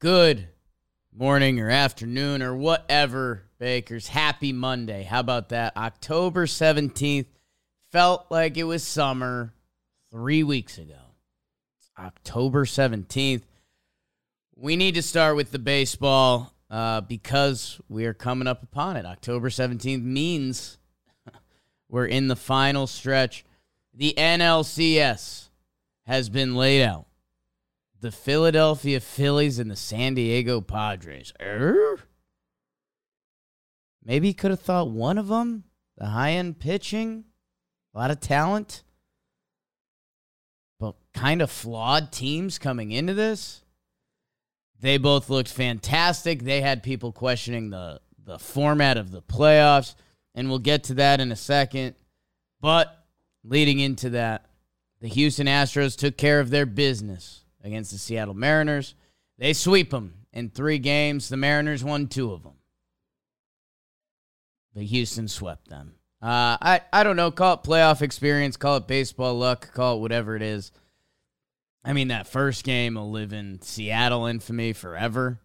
Good morning or afternoon or whatever, Bakers. Happy Monday. How about that? October 17th felt like it was summer three weeks ago. October 17th. We need to start with the baseball uh, because we are coming up upon it. October 17th means we're in the final stretch. The NLCS has been laid out. The Philadelphia Phillies and the San Diego Padres. Er? Maybe you could have thought one of them, the high end pitching, a lot of talent, but kind of flawed teams coming into this. They both looked fantastic. They had people questioning the, the format of the playoffs, and we'll get to that in a second. But leading into that, the Houston Astros took care of their business against the Seattle Mariners. They sweep them in three games. The Mariners won two of them. But Houston swept them. Uh, I, I don't know. Call it playoff experience, call it baseball luck, call it whatever it is. I mean, that first game will live in Seattle infamy forever.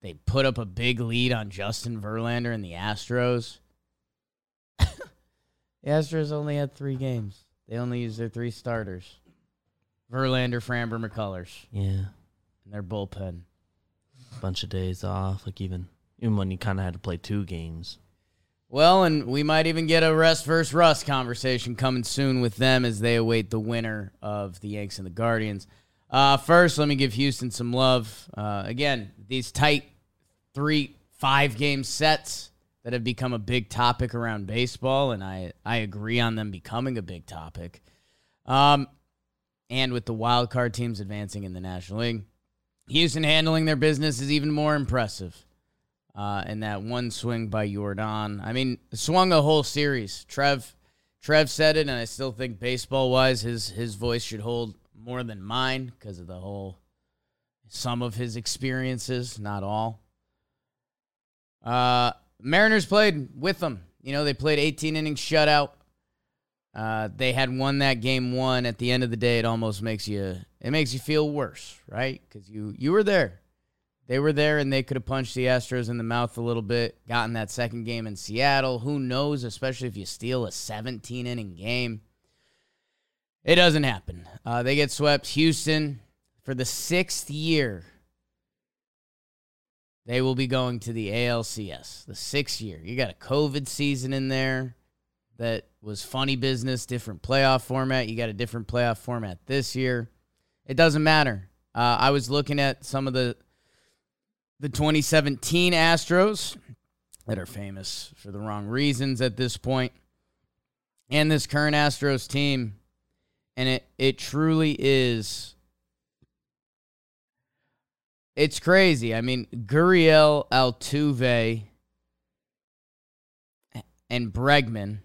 They put up a big lead on Justin Verlander and the Astros. the Astros only had three games. They only used their three starters. Verlander, Framber, McCullers, Yeah, and their bullpen. bunch of days off. Like even even when you kind of had to play two games. Well, and we might even get a rest versus rust conversation coming soon with them as they await the winner of the Yanks and the Guardians. Uh, first, let me give Houston some love. Uh, again, these tight three, five game sets that have become a big topic around baseball, and I, I agree on them becoming a big topic. Um, and with the wild card teams advancing in the National League, Houston handling their business is even more impressive uh, and that one swing by Yordan. I mean, swung a whole series. Trev, Trev said it, and I still think baseball wise, his his voice should hold more than mine because of the whole some of his experiences, not all. Uh, Mariners played with them. You know, they played 18 innings shutout. Uh, they had won that game one. At the end of the day, it almost makes you it makes you feel worse, right? Because you you were there. They were there and they could have punched the Astros in the mouth a little bit, gotten that second game in Seattle. Who knows, especially if you steal a 17 inning game. It doesn't happen. Uh, they get swept. Houston, for the sixth year, they will be going to the ALCS. The sixth year. You got a COVID season in there that was funny business, different playoff format. You got a different playoff format this year. It doesn't matter. Uh, I was looking at some of the the 2017 Astros that are famous for the wrong reasons at this point, and this current Astros team, and it it truly is. It's crazy. I mean, Guriel Altuve and Bregman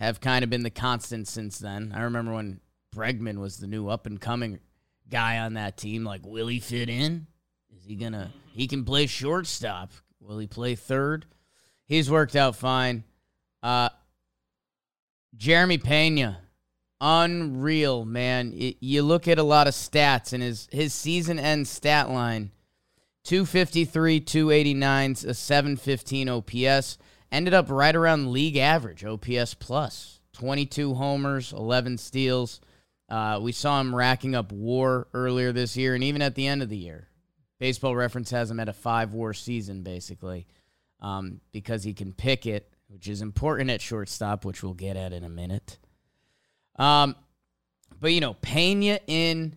have kind of been the constant since then. I remember when Bregman was the new up and coming guy on that team. Like, will he fit in? Is he gonna? He can play shortstop. Will he play third? He's worked out fine. Uh, Jeremy Pena, unreal man. Y- you look at a lot of stats and his his season end stat line: 253, 289, a 715 OPS. Ended up right around league average OPS plus. 22 homers, 11 steals. Uh, we saw him racking up WAR earlier this year, and even at the end of the year. Baseball Reference has him at a five WAR season, basically, um, because he can pick it, which is important at shortstop, which we'll get at in a minute. Um, but you know, Pena in,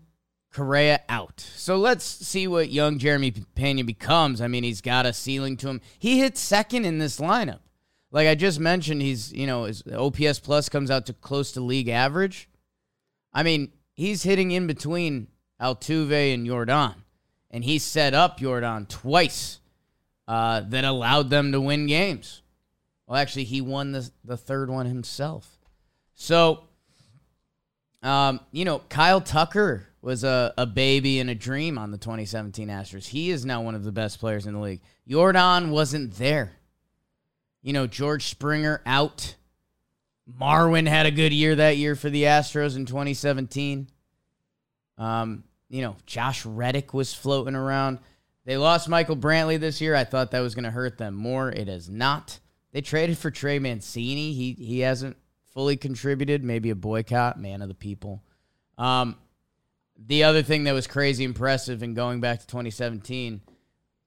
Correa out. So let's see what young Jeremy Pena becomes. I mean, he's got a ceiling to him. He hits second in this lineup. Like I just mentioned, he's you know his OPS plus comes out to close to league average. I mean, he's hitting in between Altuve and Yordan, and he set up Yordan twice uh, that allowed them to win games. Well, actually, he won the, the third one himself. So, um, you know, Kyle Tucker was a, a baby and a dream on the 2017 Astros. He is now one of the best players in the league. Yordan wasn't there. You know, George Springer out. Marwin had a good year that year for the Astros in 2017. Um, you know, Josh Reddick was floating around. They lost Michael Brantley this year. I thought that was going to hurt them more. It has not. They traded for Trey Mancini. He he hasn't fully contributed. Maybe a boycott, man of the people. Um, the other thing that was crazy impressive and going back to 2017,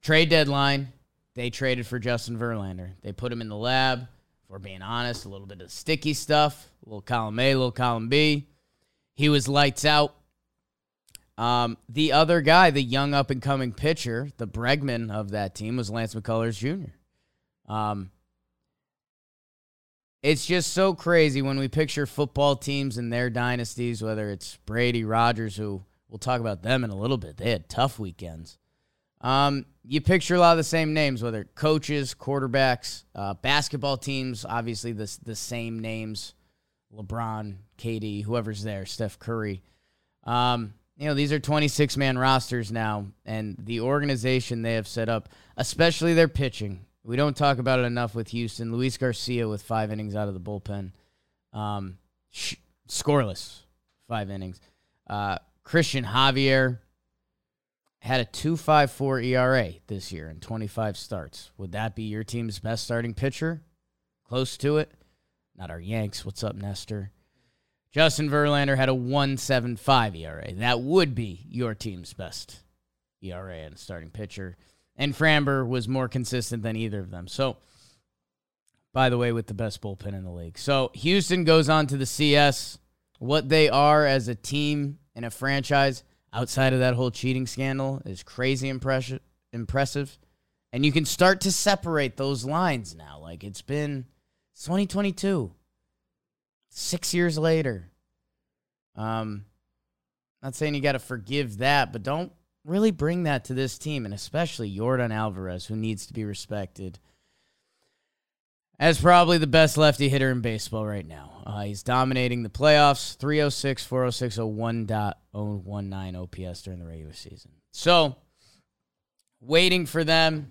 trade deadline, they traded for Justin Verlander. They put him in the lab. We're being honest, a little bit of sticky stuff, a little column A, a little column B. He was lights out. Um, the other guy, the young up and coming pitcher, the Bregman of that team, was Lance McCullers Jr. Um, it's just so crazy when we picture football teams and their dynasties, whether it's Brady, Rodgers, who we'll talk about them in a little bit. They had tough weekends. Um, you picture a lot of the same names, whether coaches, quarterbacks, uh, basketball teams, obviously the, the same names LeBron, KD, whoever's there, Steph Curry. Um, you know, these are 26 man rosters now, and the organization they have set up, especially their pitching. We don't talk about it enough with Houston. Luis Garcia with five innings out of the bullpen, um, sh- scoreless, five innings. Uh, Cristian Javier had a 2.54 ERA this year in 25 starts. Would that be your team's best starting pitcher? Close to it. Not our Yanks. What's up, Nestor? Justin Verlander had a 1.75 ERA. That would be your team's best ERA and starting pitcher. And Framber was more consistent than either of them. So, by the way, with the best bullpen in the league. So, Houston goes on to the CS. What they are as a team and a franchise outside of that whole cheating scandal is crazy impressive. Impressive. And you can start to separate those lines now. Like it's been 2022. Six years later. Um, not saying you got to forgive that, but don't really bring that to this team, and especially Yordan Alvarez, who needs to be respected as probably the best lefty hitter in baseball right now. Uh, he's dominating the playoffs 306, 406, 01.019 OPS during the regular season. So, waiting for them,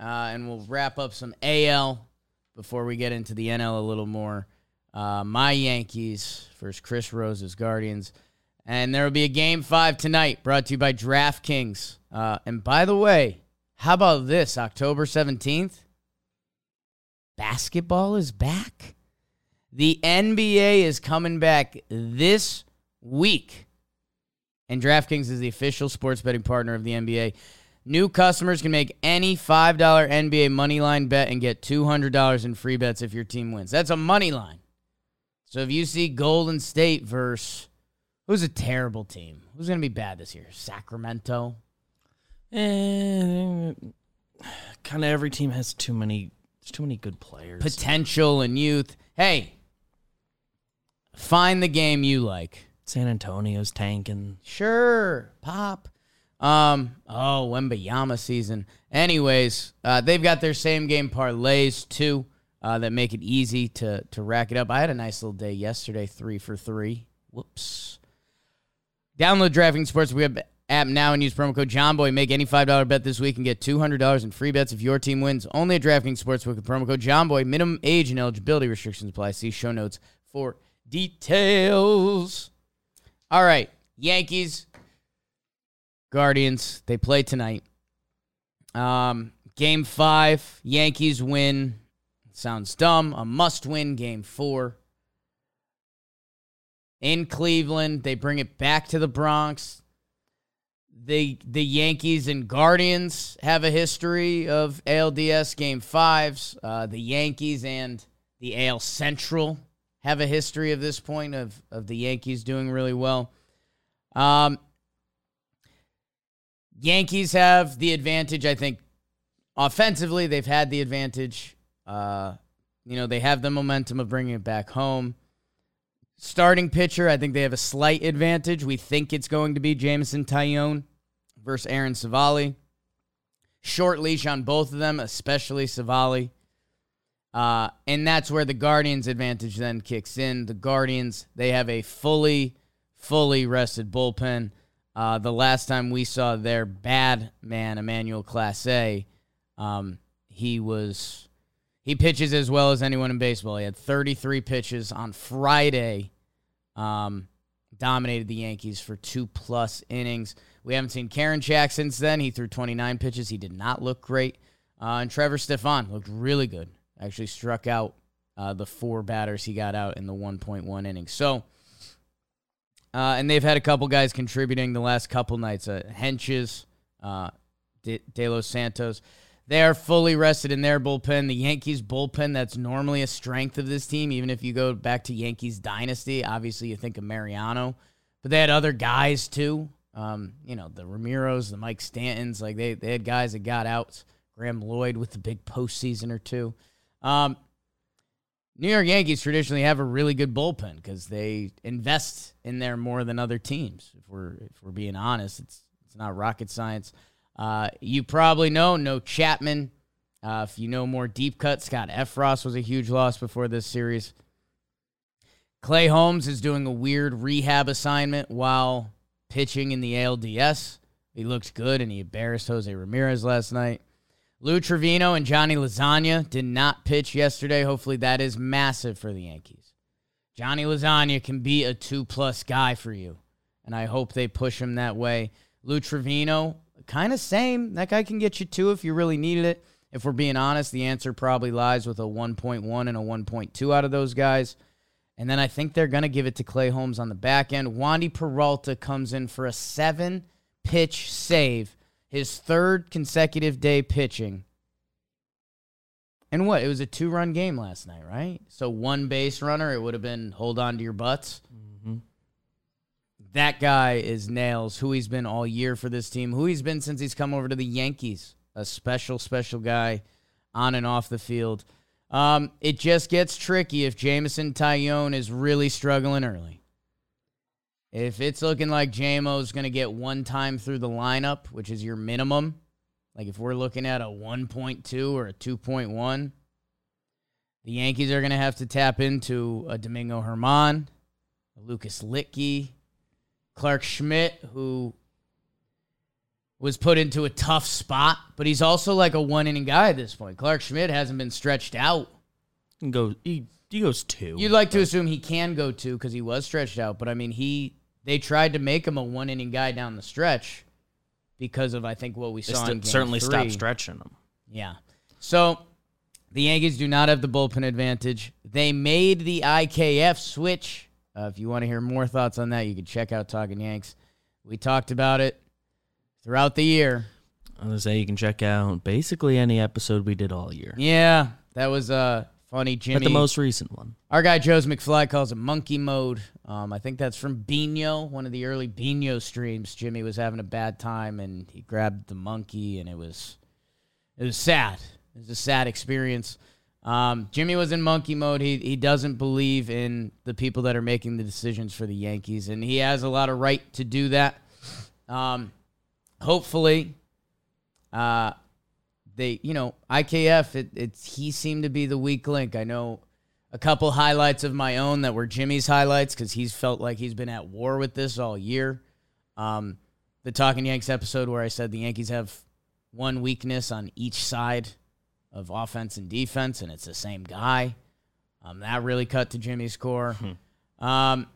uh, and we'll wrap up some AL before we get into the NL a little more. Uh, my Yankees versus Chris Rose's Guardians. And there will be a game five tonight brought to you by DraftKings. Uh, and by the way, how about this? October 17th, basketball is back. The NBA is coming back this week. And DraftKings is the official sports betting partner of the NBA. New customers can make any $5 NBA money line bet and get $200 in free bets if your team wins. That's a money line. So if you see Golden State versus who's a terrible team, who's going to be bad this year? Sacramento. And kind of every team has too many. There's too many good players. Potential and youth. Hey, find the game you like. San Antonio's tanking. Sure, pop. Um, oh, Wembanyama season. Anyways, uh, they've got their same game parlays too uh, that make it easy to to rack it up. I had a nice little day yesterday, three for three. Whoops. Download DraftKings Sportsbook app now and use promo code JOHNBOY. Make any $5 bet this week and get $200 in free bets if your team wins. Only at DraftKings Sportsbook with promo code JOHNBOY. Minimum age and eligibility restrictions apply. See show notes for details. All right. Yankees, Guardians, they play tonight. Um, game five, Yankees win. Sounds dumb. A must win game four. In Cleveland, they bring it back to the Bronx. The the Yankees and Guardians have a history of ALDS game fives. Uh, the Yankees and the AL Central have a history of this point of, of the Yankees doing really well. Um, Yankees have the advantage, I think. Offensively, they've had the advantage. Uh, you know, they have the momentum of bringing it back home. Starting pitcher, I think they have a slight advantage. We think it's going to be Jameson Taillon versus Aaron Civale. Short leash on both of them, especially Civale. Uh, and that's where the Guardians' advantage then kicks in. The Guardians, they have a fully, fully rested bullpen. Uh, the last time we saw their bad man, Emmanuel Clase, um, he was he pitches as well as anyone in baseball. He had 33 pitches on Friday. Um, dominated the Yankees for two plus innings. We haven't seen Karinchak since then. He threw 29 pitches. He did not look great. Uh, and Trevor Stephan looked really good. Actually struck out uh, the four batters he got out in the 1.1 innings. So, uh, and they've had a couple guys contributing the last couple nights. Uh, Hentges, uh, De-, De Los Santos. They are fully rested in their bullpen. The Yankees bullpen, that's normally a strength of this team, even if you go back to Yankees dynasty. Obviously, you think of Mariano, but they had other guys too. Um, you know, the Ramiros, the Mike Stantons, like they, they had guys that got out. Graeme Lloyd with the big postseason or two. Um, New York Yankees traditionally have a really good bullpen because they invest in there more than other teams. If we're if we're being honest, it's it's not rocket science. Uh, you probably know no Chapman. Uh, if you know more deep cut, Scott Effross was a huge loss before this series. Clay Holmes is doing a weird rehab assignment while pitching in the ALDS. He looked good and he embarrassed Jose Ramirez last night. Lou Trivino and Johnny Lasagna did not pitch yesterday. Hopefully, that is massive for the Yankees. Johnny Lasagna can be a two plus guy for you, and I hope they push him that way. Lou Trivino, kind of same. That guy can get you two if you really needed it. If we're being honest, the answer probably lies with a 1.1 and a 1.2 out of those guys. And then I think they're going to give it to Clay Holmes on the back end. Wandy Peralta comes in for a seven pitch save his third consecutive day pitching. And what? It was a two run game last night, right? So one base runner, it would have been hold on to your butts. That guy is nails, who he's been all year for this team, who he's been since he's come over to the Yankees. A special, special guy on and off the field. Um, it just gets tricky if Jameson Taillon is really struggling early. If it's looking like JMO's going to get one time through the lineup, which is your minimum, like if we're looking at a 1.2 or a 2.1, the Yankees are going to have to tap into a Domingo Germán, a Lucas Luetge, Clarke Schmidt, who was put into a tough spot, but he's also like a one inning guy at this point. Clarke Schmidt hasn't been stretched out. He goes he, he goes two. You'd like to assume he can go two because he was stretched out, but I mean he they tried to make him a one inning guy down the stretch because of I think what we saw. St- certainly three. stopped stretching him. Yeah. So the Yankees do not have the bullpen advantage. They made the IKF switch. Uh, if you want to hear more thoughts on that, you can check out Talking Yanks. We talked about it throughout the year. I was say you can check out basically any episode we did all year. Yeah, that was uh funny. Jimmy, but the most recent one. Our guy Joe's McFly calls it monkey mode. Um, I think that's from Bino, one of the early Bino streams. Jimmy was having a bad time and he grabbed the monkey, and it was it was sad. It was a sad experience. Um, Jimmy was in monkey mode. He he doesn't believe in the people that are making the decisions for the Yankees, and he has a lot of right to do that. Um, hopefully, uh, they you know IKF. It, it's he seemed to be the weak link. I know a couple highlights of my own that were Jimmy's highlights because he's felt like he's been at war with this all year. Um, the Talking Yanks episode where I said the Yankees have one weakness on each side of offense and defense, and it's the same guy. Um, that really cut to Jimmy's core. Hmm. Um,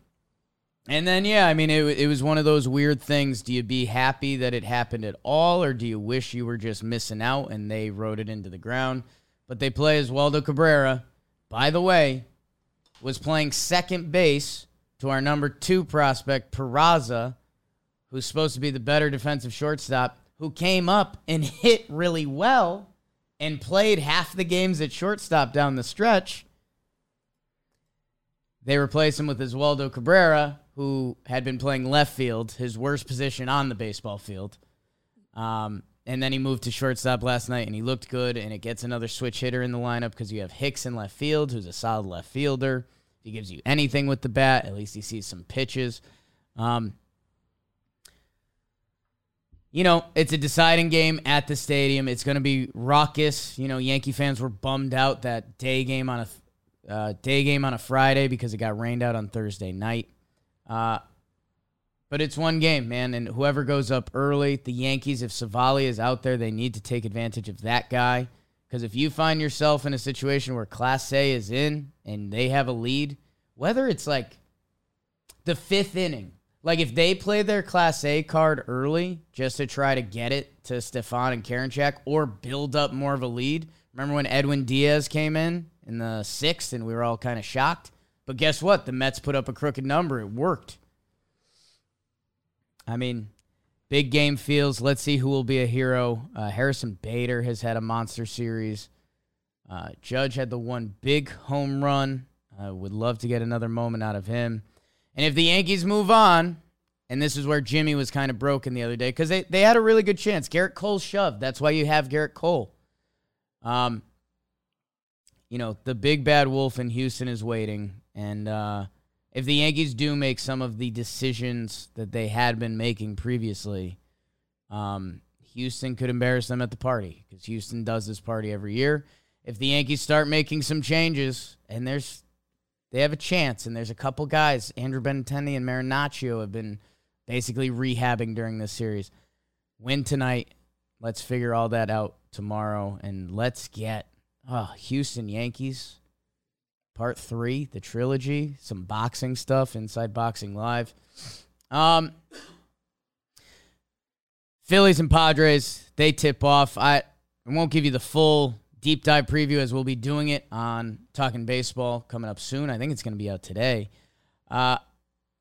and then, yeah, I mean, it, it was one of those weird things. Do you be happy that it happened at all, or do you wish you were just missing out and they wrote it into the ground? But they play Oswaldo Cabrera by the way, was playing second base to our number two prospect, Peraza, who's supposed to be the better defensive shortstop, who came up and hit really well and played half the games at shortstop down the stretch. They replaced him with Oswaldo Cabrera, who had been playing left field, his worst position on the baseball field. Um, and then he moved to shortstop last night and he looked good. And it gets another switch hitter in the lineup because you have Hicks in left field, who's a solid left fielder. He gives you anything with the bat. At least he sees some pitches. Um, you know, it's a deciding game at the stadium. It's going to be raucous. You know, Yankee fans were bummed out that day game on a uh, day game on a Friday because it got rained out on Thursday night. Uh, but it's one game, man, and whoever goes up early, the Yankees, if Civale is out there, they need to take advantage of that guy. Because if you find yourself in a situation where Clase is in and they have a lead, whether it's like the fifth inning, like if they play their Clase card early just to try to get it to Stephan and Karinchak or build up more of a lead. Remember when Edwin Diaz came in in the sixth and we were all kind of shocked? But guess what? The Mets put up a crooked number. It worked. I mean, big game feels. Let's see who will be a hero. Uh, Harrison Bader has had a monster series. Uh, Judge had the one big home run. I would love to get another moment out of him. And if the Yankees move on, and this is where Jimmy was kind of broken the other day because they, they had a really good chance. Gerrit Cole shoved. That's why you have Gerrit Cole. Um, you know, the big bad wolf in Houston is waiting. And uh, if the Yankees do make some of the decisions that they had been making previously, um, Houston could embarrass them at the party because Houston does this party every year. If the Yankees start making some changes, and there's they have a chance, and there's a couple guys, Andrew Benintendi and Marinaccio, have been basically rehabbing during this series. Win tonight. Let's figure all that out tomorrow, and let's get oh, Houston Yankees part three, the trilogy, some boxing stuff inside Boxing Live. Um, Phillies and Padres, they tip off. I, I won't give you the full deep dive preview as we'll be doing it on Talking Baseball coming up soon. I think it's going to be out today. Uh,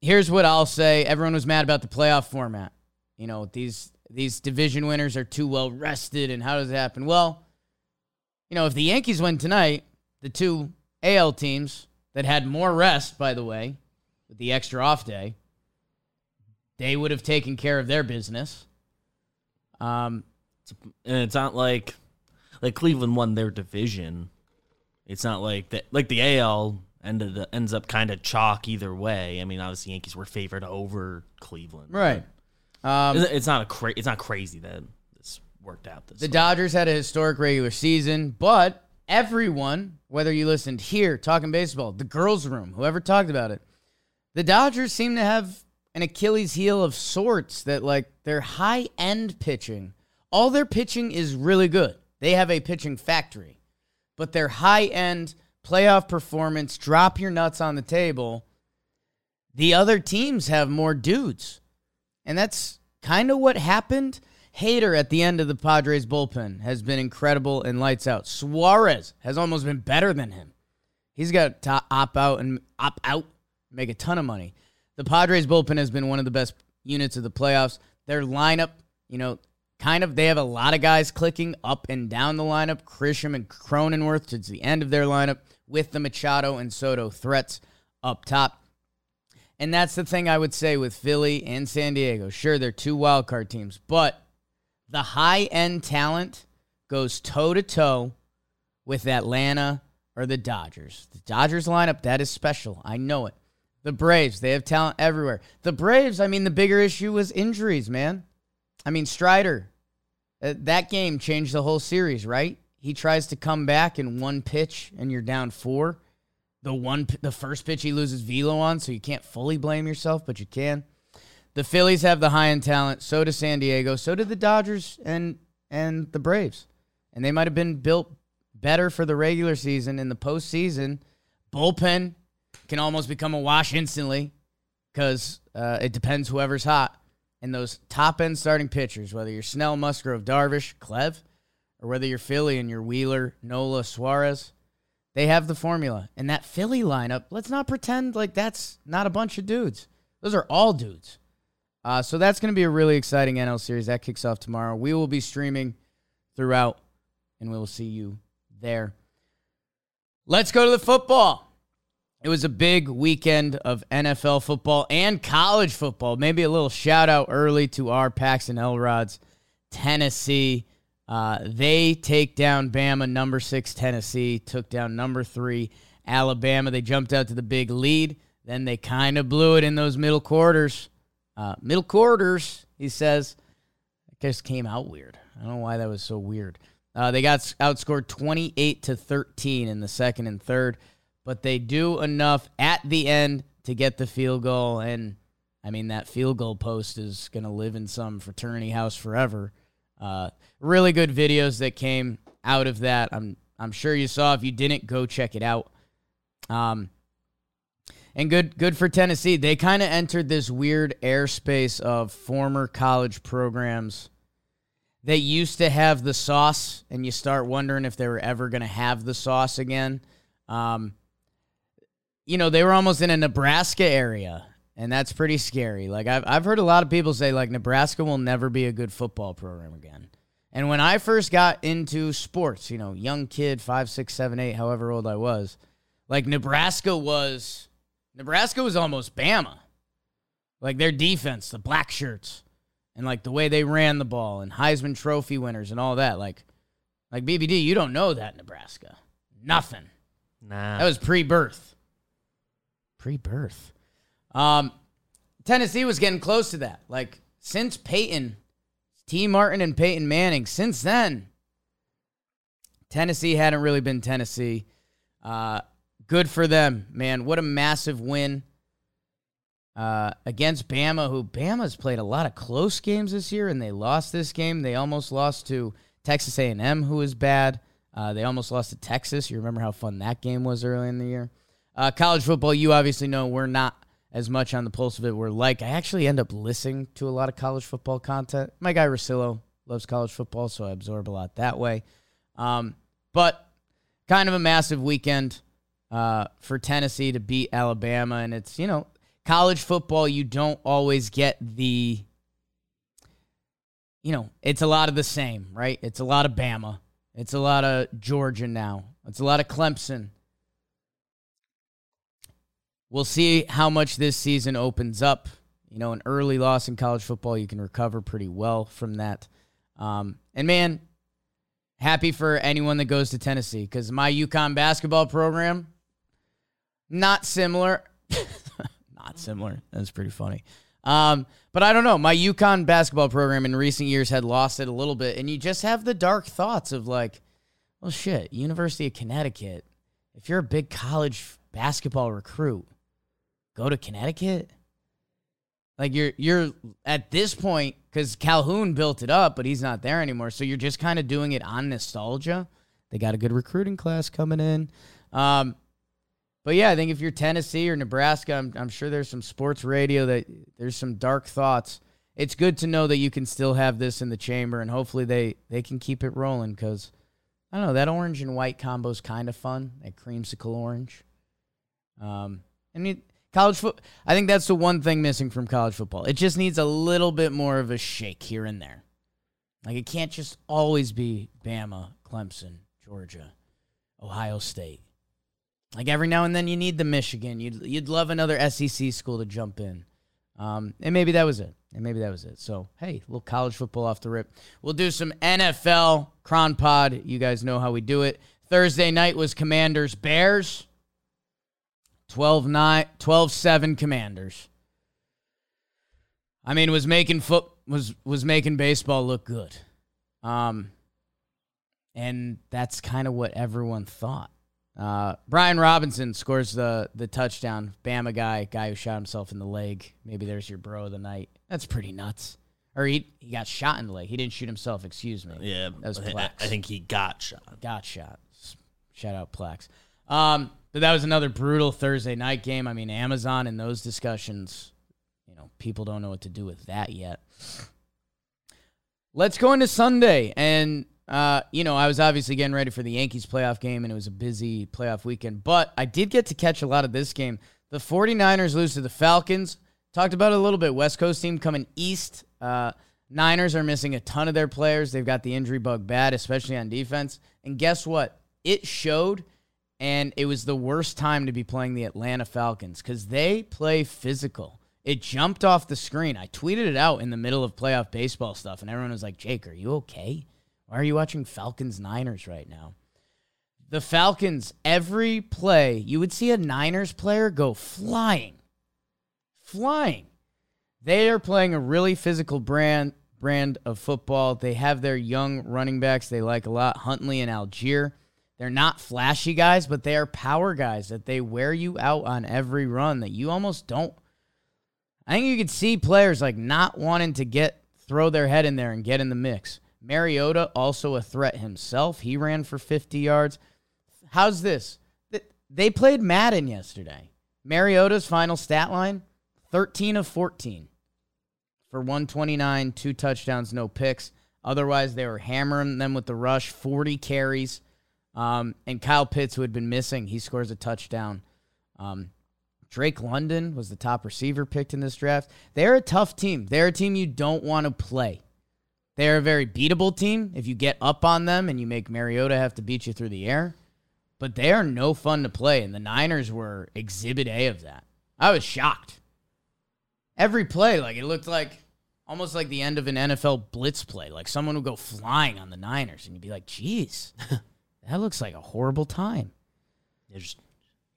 here's what I'll say. Everyone was mad about the playoff format. You know, these these division winners are too well rested and how does it happen? Well, you know, if the Yankees win tonight, the two AL teams that had more rest, by the way, with the extra off day, they would have taken care of their business. Um, and it's not like like Cleveland won their division. It's not like that. Like the AL ended ends up kind of chalk either way. I mean, obviously Yankees were favored over Cleveland. right. Um, It's it's not a cra- It's not crazy that this worked out this. The way. Dodgers had a historic regular season, but everyone, whether you listened here, talking baseball, the girls' room, whoever talked about it, the Dodgers seem to have an Achilles heel of sorts that, like, their high end pitching, all their pitching is really good. They have a pitching factory, but their high end playoff performance, drop your nuts on the table, the other teams have more dudes. And that's kind of what happened. Hader at the end of the Padres bullpen has been incredible and lights out. Suarez has almost been better than him. He's got to opt out and opt out, make a ton of money. The Padres bullpen has been one of the best units of the playoffs. Their lineup, you know, kind of they have a lot of guys clicking up and down the lineup. Grisham and Cronenworth towards the end of their lineup with the Machado and Soto threats up top. And that's the thing I would say with Philly and San Diego. Sure, they're two wild card teams, but the high end talent goes toe to toe with Atlanta or the Dodgers. The Dodgers lineup, that is special. I know it. The Braves, they have talent everywhere. The Braves, I mean, the bigger issue was injuries, man. I mean, Strider, uh, that game changed the whole series, right? He tries to come back in one pitch and you're down four. The one, the first pitch he loses velo on, so you can't fully blame yourself, but you can. The Phillies have the high end talent. So does San Diego. So do the Dodgers and and the Braves. And they might have been built better for the regular season. In the postseason, bullpen can almost become a wash instantly because uh, it depends whoever's hot. And those top end starting pitchers, whether you're Snell, Musgrove, Darvish, Clev, or whether you're Philly and you're Wheeler, Nola, Suarez, they have the formula. And that Philly lineup, let's not pretend like that's not a bunch of dudes. Those are all dudes. Uh, so that's going to be a really exciting NL series. That kicks off tomorrow. We will be streaming throughout, and we will see you there. Let's go to the football. It was a big weekend of NFL football and college football. Maybe a little shout out early to our Paxton Elrods, Tennessee. Uh, they take down Bama, number six Tennessee, took down number three Alabama. They jumped out to the big lead. Then they kind of blew it in those middle quarters. Uh, middle quarters, he says. It just came out weird. I don't know why that was so weird. Uh, they got outscored 28 to 13 in the second and third, but they do enough at the end to get the field goal. And I mean, that field goal post is going to live in some fraternity house forever. Uh, really good videos that came out of that. I'm I'm sure you saw. If you didn't, go check it out. Um, and good good for Tennessee. They kind of entered this weird airspace of former college programs they used to have the sauce, and you start wondering if they were ever going to have the sauce again. Um, you know, they were almost in a Nebraska area, and that's pretty scary. Like I've I've heard a lot of people say like Nebraska will never be a good football program again. And when I first got into sports, you know, young kid, five, six, seven, eight, however old I was, like Nebraska was Nebraska was almost Bama. Like their defense, the black shirts and like the way they ran the ball and Heisman Trophy winners and all that. Like, like BBD, you don't know that Nebraska. Nothing. Nah. That was pre-birth. Pre-birth. Um, Tennessee was getting close to that. Like since Peyton, Tee Martin and Peyton Manning. Since then, Tennessee hadn't really been Tennessee. Uh, good for them, man. What a massive win uh, against Bama, who Bama's played a lot of close games this year, and they lost this game. They almost lost to Texas A&M, who is bad. Uh, they almost lost to Texas. You remember how fun that game was early in the year. Uh, college football, you obviously know we're not as much on the pulse of it. We're like, I actually end up listening to a lot of college football content. My guy Rosillo loves college football, so I absorb a lot that way. Um, but kind of a massive weekend uh, for Tennessee to beat Alabama, and it's you know college football, you don't always get the, you know, it's a lot of the same, right? It's a lot of Bama. It's a lot of Georgia now. It's a lot of Clemson. We'll see how much this season opens up. You know, an early loss in college football, you can recover pretty well from that. Um, and man, happy for anyone that goes to Tennessee because my UConn basketball program, not similar. not similar. That's pretty funny. Um, but I don't know. My UConn basketball program in recent years had lost it a little bit, and you just have the dark thoughts of like, well, shit, University of Connecticut. If you're a big college basketball recruit, go to Connecticut. Like you're you're at this point because Calhoun built it up, but he's not there anymore. So you're just kind of doing it on nostalgia. They got a good recruiting class coming in. Um, but yeah, I think if you're Tennessee or Nebraska, I'm, I'm sure there's some sports radio that there's some dark thoughts. It's good to know that you can still have this in the chamber, and hopefully they they can keep it rolling because I don't know that orange and white combo is kind of fun. That creamsicle orange. Um, I mean, college foot. I think that's the one thing missing from college football. It just needs a little bit more of a shake here and there. Like it can't just always be Bama, Clemson, Georgia, Ohio State. Like every now and then you need the Michigan. You'd you'd love another SEC school to jump in. Um, and maybe that was it. And maybe that was it. So hey, a little college football off the rip. We'll do some NFL Cron Pod. You guys know how we do it. Thursday night was Commanders Bears. 12 9 12 7 Commanders. I mean, was making foot was was making baseball look good. Um and that's kind of what everyone thought. Uh, Brian Robinson scores the the touchdown. Bama guy, guy who shot himself in the leg. Maybe there's your bro of the night. That's pretty nuts. Or he he got shot in the leg. He didn't shoot himself. Excuse me. Yeah, that was I, Plax. I think he got shot. Got shot. Shout out Plax. Um, but that was another brutal Thursday night game. I mean, Amazon and those discussions. You know, people don't know what to do with that yet. Let's go into Sunday and uh, you know, I was obviously getting ready for the Yankees playoff game, and it was a busy playoff weekend. But I did get to catch a lot of this game. The 49ers lose to the Falcons. Talked about it a little bit. West Coast team coming east. Uh, Niners are missing a ton of their players. They've got the injury bug bad, especially on defense. And guess what? It showed, and it was the worst time to be playing the Atlanta Falcons because they play physical. It jumped off the screen. I tweeted it out in the middle of playoff baseball stuff, and everyone was like, Jake, are you okay? Why are you watching Falcons Niners right now? The Falcons, every play, you would see a Niners player go flying. Flying. They are playing a really physical brand brand of football. They have their young running backs they like a lot, Huntley and Allgeier. They're not flashy guys, but they are power guys that they wear you out on every run that you almost don't. I think you could see players like not wanting to get throw their head in there and get in the mix. Mariota also a threat himself. He ran for 50 yards. How's this? They played Madden yesterday. Mariota's final stat line 13 of 14 for 129, two touchdowns, no picks. Otherwise, they were hammering them with the rush, 40 carries. Um, and Kyle Pitts, who had been missing, he scores a touchdown. Um, Drake London was the top receiver picked in this draft. They're a tough team. They're a team you don't want to play. They're a very beatable team if you get up on them and you make Mariota have to beat you through the air. But they are no fun to play, and the Niners were exhibit A of that. I was shocked. Every play, like it looked like almost like the end of an NFL blitz play. Like someone would go flying on the Niners, and you'd be like, geez, that looks like a horrible time. Yeah, just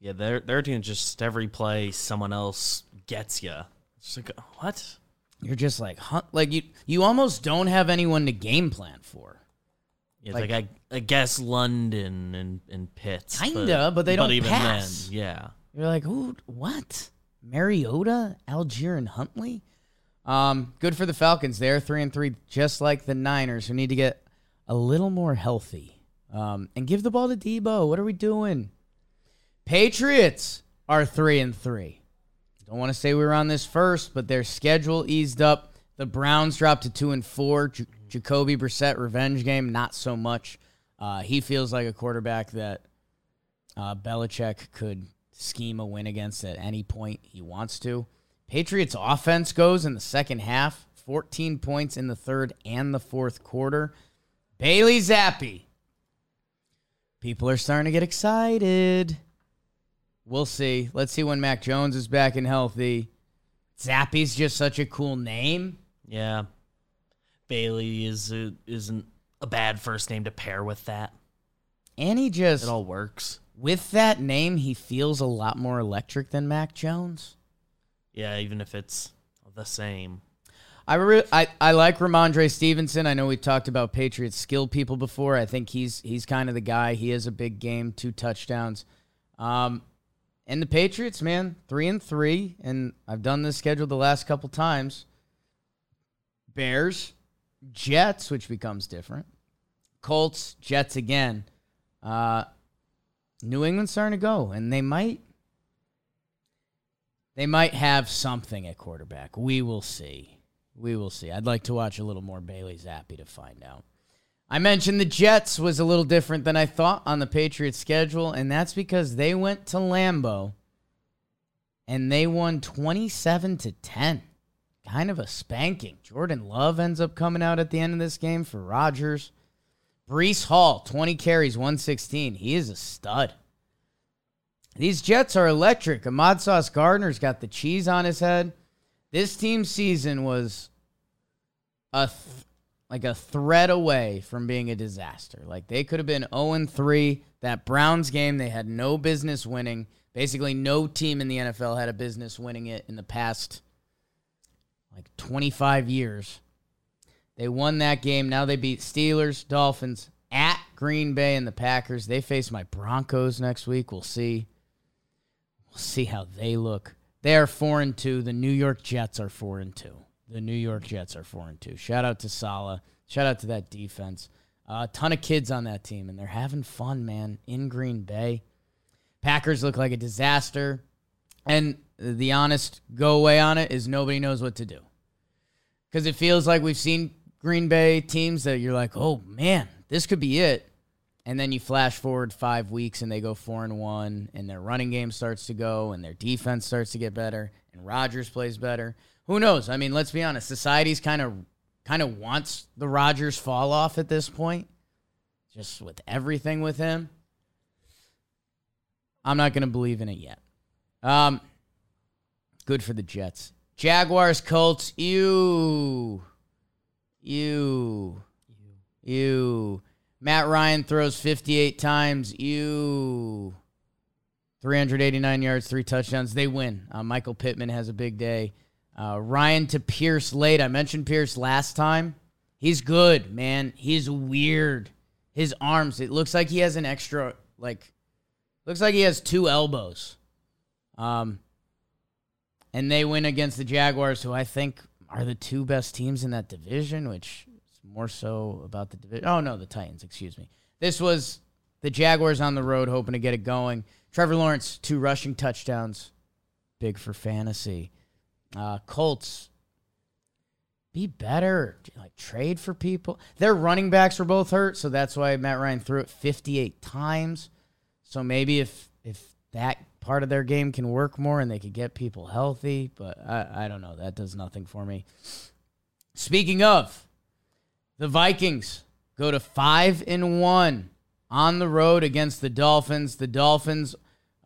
yeah, their their team just every play someone else gets you. It's like what? You're just like, huh? like you you almost don't have anyone to game plan for. Yeah, like, like, I, I guess London and and Pitts, kinda, but, but they don't even pass. Then, yeah, you're like, who? What? Mariota, Allgeier, and Huntley. Um, good for the Falcons. They're three and three, just like the Niners, who need to get a little more healthy. Um, and give the ball to Deebo. What are we doing? Patriots are three and three. Don't want to say we were on this first, but their schedule eased up. The Browns dropped to two and four. J- Jacoby Brissett revenge game, not so much. Uh, he feels like a quarterback that uh, Belichick could scheme a win against at any point he wants to. Patriots offense goes in the second half, 14 points in the third and the fourth quarter. Bailey Zappe. People are starting to get excited. We'll see. Let's see when Mac Jones is back and healthy. Zappe's just such a cool name. Yeah. Bailey is a, isn't a bad first name to pair with that. And he just it all works. With that name, he feels a lot more electric than Mac Jones. Yeah, even if it's the same. I, re- I I like Rhamondre Stevenson. I know we talked about Patriots skill people before. I think he's he's kind of the guy. He has a big game, two touchdowns. Um, and the Patriots, man, three and three, and I've done this schedule the last couple times. Bears, Jets, which becomes different. Colts, Jets again. Uh, New England's starting to go, and they might they might have something at quarterback. We will see. We will see. I'd like to watch a little more Bailey Zappe to find out. I mentioned the Jets was a little different than I thought on the Patriots schedule, and that's because they went to Lambeau and they won 27 to 10. Kind of a spanking. Jordan Love ends up coming out at the end of this game for Rodgers. Breece Hall, 20 carries, 116. He is a stud. These Jets are electric. Ahmad Sauce Gardner's got the cheese on his head. This team season was a th- like a thread away from being a disaster. Like they could have been 0 3. That Browns game, they had no business winning. Basically, no team in the NFL had a business winning it in the past like 25 years. They won that game. Now they beat Steelers, Dolphins, at Green Bay, and the Packers. They face my Broncos next week. We'll see. We'll see how they look. They are four and two. The New York Jets are four and two. The New York Jets are four and two. Shout out to Saleh. Shout out to that defense. A uh, ton of kids on that team, and they're having fun, man, in Green Bay. Packers look like a disaster. And the honest go away on it is nobody knows what to do. Because it feels like we've seen Green Bay teams that you're like, oh man, this could be it. And then you flash forward five weeks and they go four and one, and their running game starts to go, and their defense starts to get better, and Rodgers plays better who knows? I mean, let's be honest. Society's kind of kind of wants the Rodgers fall off at this point, just with everything with him. I'm not going to believe in it yet. Um, good for the Jets. Jaguars, Colts. You, you, you. Matt Ryan throws 58 times. You 389 yards, three touchdowns. They win. Uh, Michael Pittman has a big day. Uh, Ryan to Pierce late. I mentioned Pierce last time. He's good, man. He's weird. His arms. It looks like he has an extra like. Looks like he has two elbows. Um. And they win against the Jaguars, who I think are the two best teams in that division, which more so about the division. Oh no, the Titans. Excuse me. This was the Jaguars on the road, hoping to get it going. Trevor Lawrence, two rushing touchdowns, big for fantasy. Uh, Colts, be better. Like trade for people. Their running backs were both hurt, so that's why Matt Ryan threw it 58 times. So maybe if if that part of their game can work more and they could get people healthy, but I, I don't know. That does nothing for me. Speaking of, the Vikings go to five and one on the road against the Dolphins. The Dolphins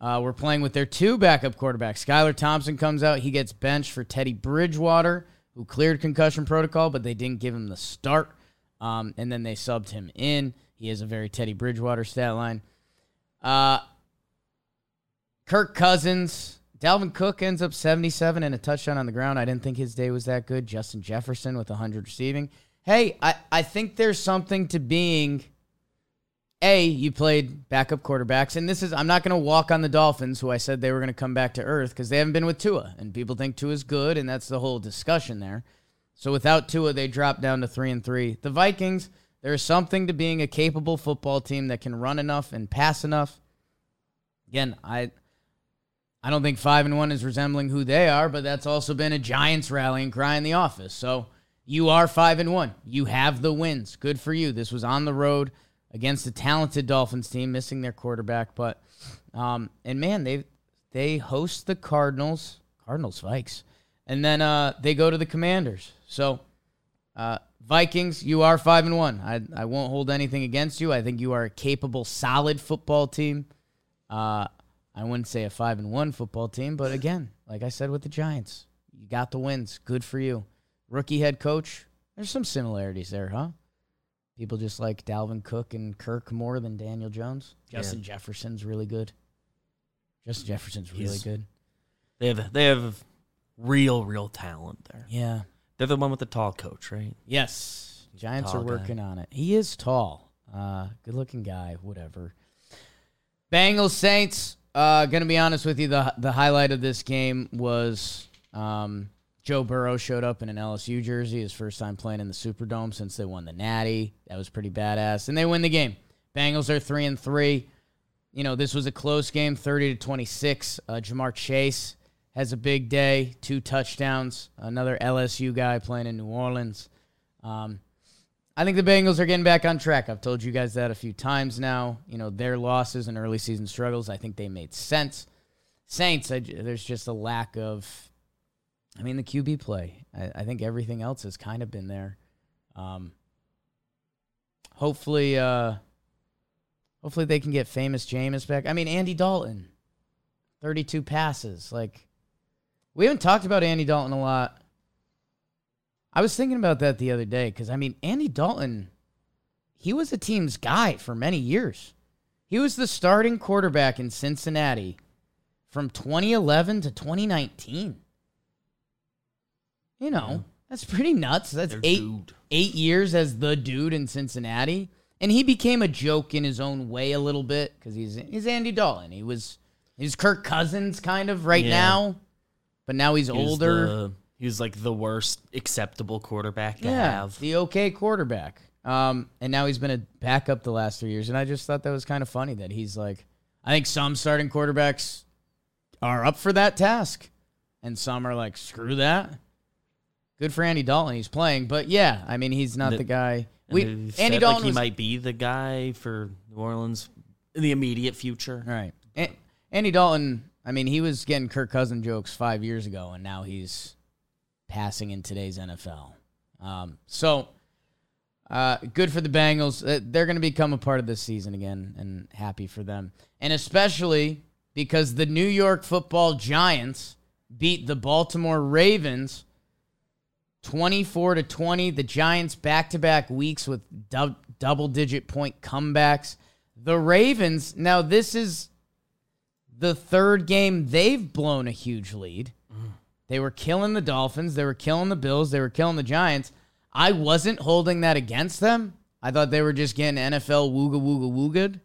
uh, were playing with their two backup quarterbacks. Skylar Thompson comes out. He gets benched for Teddy Bridgewater, who cleared concussion protocol, but they didn't give him the start. Um, and then they subbed him in. He has a very Teddy Bridgewater stat line. Uh, Kirk Cousins. Dalvin Cook ends up 77 and a touchdown on the ground. I didn't think his day was that good. Justin Jefferson with 100 receiving. Hey, I, I think there's something to being a, you played backup quarterbacks, and this is I'm not going to walk on the Dolphins, who I said they were going to come back to earth because they haven't been with Tua, and people think Tua's good, and that's the whole discussion there. So without Tua, they drop down to three and three. The Vikings, there's something to being a capable football team that can run enough and pass enough. Again, I I don't think five and one is resembling who they are, but that's also been a Giants rallying cry in the office. So you are five and one. You have the wins. Good for you. This was on the road against a talented Dolphins team, missing their quarterback. But um, and man, they they host the Cardinals, Cardinals Vikes, and then uh, they go to the Commanders. So uh, Vikings, you are five and one. I I won't hold anything against you. I think you are a capable, solid football team. Uh, I wouldn't say a five and one football team, but again, like I said with the Giants, you got the wins. Good for you. Rookie head coach. There's some similarities there, huh? People just like Dalvin Cook and Kirk more than Daniel Jones. Justin yeah. Jefferson's really good. Justin Jefferson's really He's, good. They have they have real real talent there. Yeah, they're the one with the tall coach, right? Yes, Giants are working guy. on it. He is tall, uh, good looking guy. Whatever. Bengals Saints. Uh, gonna be honest with you, the the highlight of this game was um, Joe Burrow showed up in an LSU jersey, his first time playing in the Superdome since they won the Natty. That was pretty badass, and they win the game. Bengals are three and three. You know, this was a close game, thirty to twenty six. Uh, Ja'Marr Chase has a big day, two touchdowns. Another LSU guy playing in New Orleans. Um, I think the Bengals are getting back on track. I've told you guys that a few times now. You know, their losses and early season struggles, I think they made sense. Saints, I, there's just a lack of I mean, the QB play. I, I think everything else has kind of been there. Um, hopefully, uh, hopefully they can get famous Jameis back. I mean, Andy Dalton, thirty-two passes. Like, we haven't talked about Andy Dalton a lot. I was thinking about that the other day because I mean, Andy Dalton, he was a team's guy for many years. He was the starting quarterback in Cincinnati from 2011 to 2019. You know, yeah. that's pretty nuts. That's eight dude. eight years as the dude in Cincinnati, and he became a joke in his own way a little bit because he's he's Andy Dalton. He was he's Kirk Cousins kind of right yeah. now, but now he's, older. The, he's like the worst acceptable quarterback to yeah, have. The okay quarterback. Um, and now he's been a backup the last three years, and I just thought that was kind of funny that he's like, I think some starting quarterbacks are up for that task, and some are like, screw that. Good for Andy Dalton. He's playing, but yeah, I mean, he's not the, the guy. We Andy Dalton. Like he was, might be the guy for New Orleans in the immediate future. Right. A- Andy Dalton. I mean, he was getting Kirk Cousin jokes five years ago, and now he's passing in today's NFL. Um, so, uh, good for the Bengals. Uh, they're going to become a part of this season again, and happy for them. And especially because the New York Football Giants beat the Baltimore Ravens 24 to 20. The Giants back to back weeks with double digit point comebacks. The Ravens, now this is the third game they've blown a huge lead. They were killing the Dolphins, they were killing the Bills, they were killing the Giants. I wasn't holding that against them. I thought they were just getting NFL wooga wooga woogad.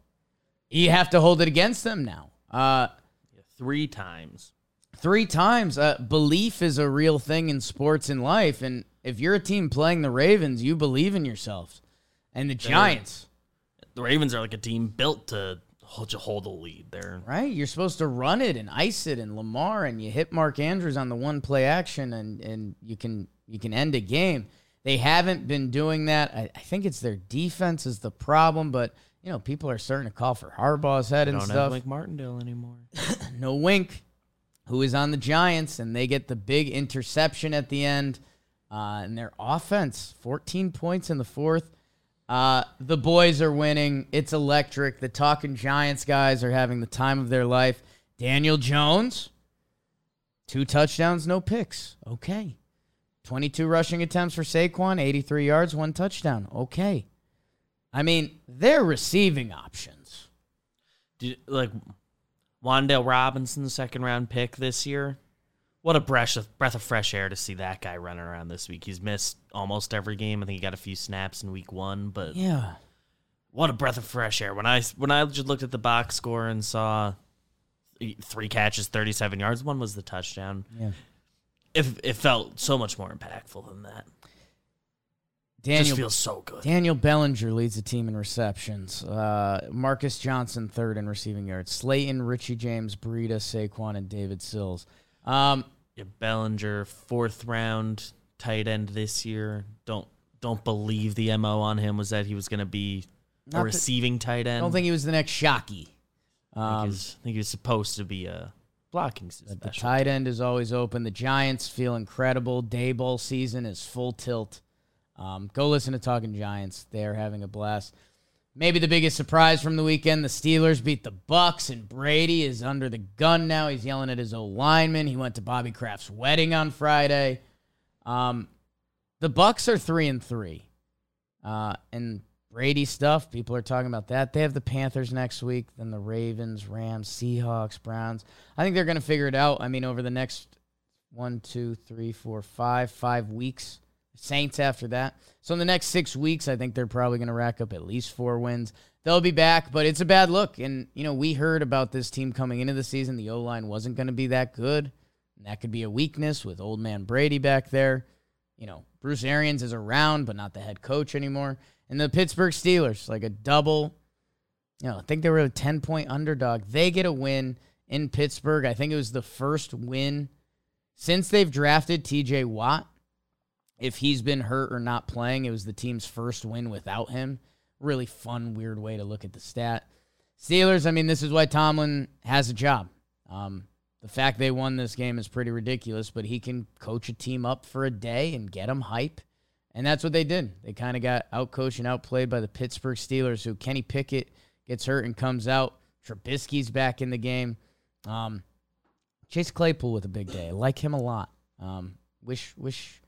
You have to hold it against them now. Uh, Three times. Three times. Uh, belief is a real thing in sports and life, and if you're a team playing the Ravens, you believe in yourselves. And the Giants, The Ravens are like a team built to hold, to hold a lead there. right? You're supposed to run it and ice it and Lamar, and you hit Mark Andrews on the one play action, and and you can you can end a game. They haven't been doing that. I, I think it's their defense is the problem, but you know people are starting to call for Harbaugh's head They and don't stuff. have Mike Martindale anymore. no wink, who is on the Giants, and they get the big interception at the end. Uh, and their offense, 14 points in the fourth. Uh, the boys are winning. It's electric. The Talking Giants guys are having the time of their life. Daniel Jones, two touchdowns, no picks. Okay. 22 rushing attempts for Saquon, 83 yards, one touchdown. Okay. I mean, they're receiving options. Did, like Wan'Dale Robinson, the second round pick this year. What a breath of, breath of fresh air to see that guy running around this week. He's missed almost every game. I think he got a few snaps in week one, but Yeah. what a breath of fresh air. When I when I just looked at the box score and saw three catches, thirty seven yards, one was the touchdown. Yeah. It it felt so much more impactful than that. Daniel just feels so good. Daniel Bellinger leads the team in receptions. Uh, Marcus Johnson third in receiving yards. Slayton, Richie James, Breida, Saquon, and David Sills. Um, Yeah, Bellinger, fourth round tight end this year. Don't don't believe the mo on him was that he was going to be a that- receiving tight end. I end. don't think he was the next Shockey. I think, Um, he was, I think he was supposed to be a blocking but the tight end is always open. The Giants feel incredible. Daboll season is full tilt. Um, go listen to Talking Giants. They are having a blast. Maybe the biggest surprise from the weekend: the Steelers beat the Bucks, and Brady is under the gun now. He's yelling at his old lineman. He went to Bobby Kraft's wedding on Friday. Um, the Bucks are three and three, uh, and Brady stuff. People are talking about that. They have the Panthers next week, then the Ravens, Rams, Seahawks, Browns. I think they're going to figure it out. I mean, over the next one, two, three, four, five, five weeks. Saints after that. So in the next six weeks, I think they're probably going to rack up at least four wins. They'll be back, but it's a bad look. And, you know, we heard about this team coming into the season. The O line wasn't going to be that good. And that could be a weakness with old man Brady back there. You know, Bruce Arians is around, but not the head coach anymore. And the Pittsburgh Steelers, like a double, you know, I think they were a 10 point underdog. They get a win in Pittsburgh. I think it was the first win since they've drafted TJ Watt. If he's been hurt or not playing, it was the team's first win without him. Really fun, weird way to look at the stat. Steelers, I mean, this is why Tomlin has a job. Um, the fact they won this game is pretty ridiculous, but he can coach a team up for a day and get them hype. And that's what they did. They kind of got outcoached and outplayed by the Pittsburgh Steelers, who Kenny Pickett gets hurt and comes out. Trubisky's back in the game. Um, Chase Claypool with a big day. I like him a lot. Um, wish wish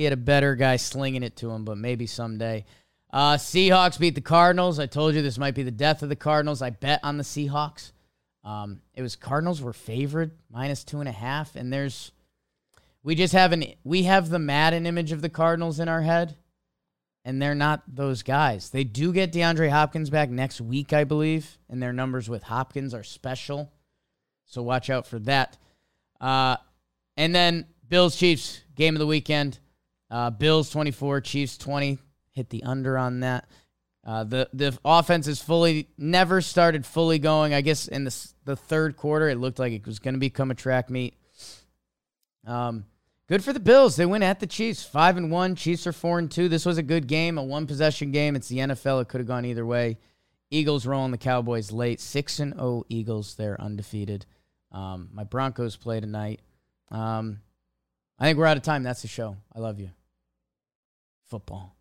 he had a better guy slinging it to him, but maybe someday. Uh, Seahawks beat the Cardinals. I told you this might be the death of the Cardinals. I bet on the Seahawks. Um, it was Cardinals were favored minus two and a half, and there's we just have an we have the Madden image of the Cardinals in our head, and they're not those guys. They do get DeAndre Hopkins back next week, I believe, and their numbers with Hopkins are special. So watch out for that. Uh, and then Bills Chiefs game of the weekend. Uh, Bills 24, Chiefs 20. Hit the under on that. Uh, the the offense is fully never started fully going. I guess in the the third quarter, it looked like it was going to become a track meet. Um, good for the Bills. They win at the Chiefs, five and one. Chiefs are four and two. This was a good game, a one possession game. It's the NFL. It could have gone either way. Eagles rolling the Cowboys late, six and zero. Eagles, they're undefeated. Um, my Broncos play tonight. Um, I think we're out of time. That's the show. I love you. Football.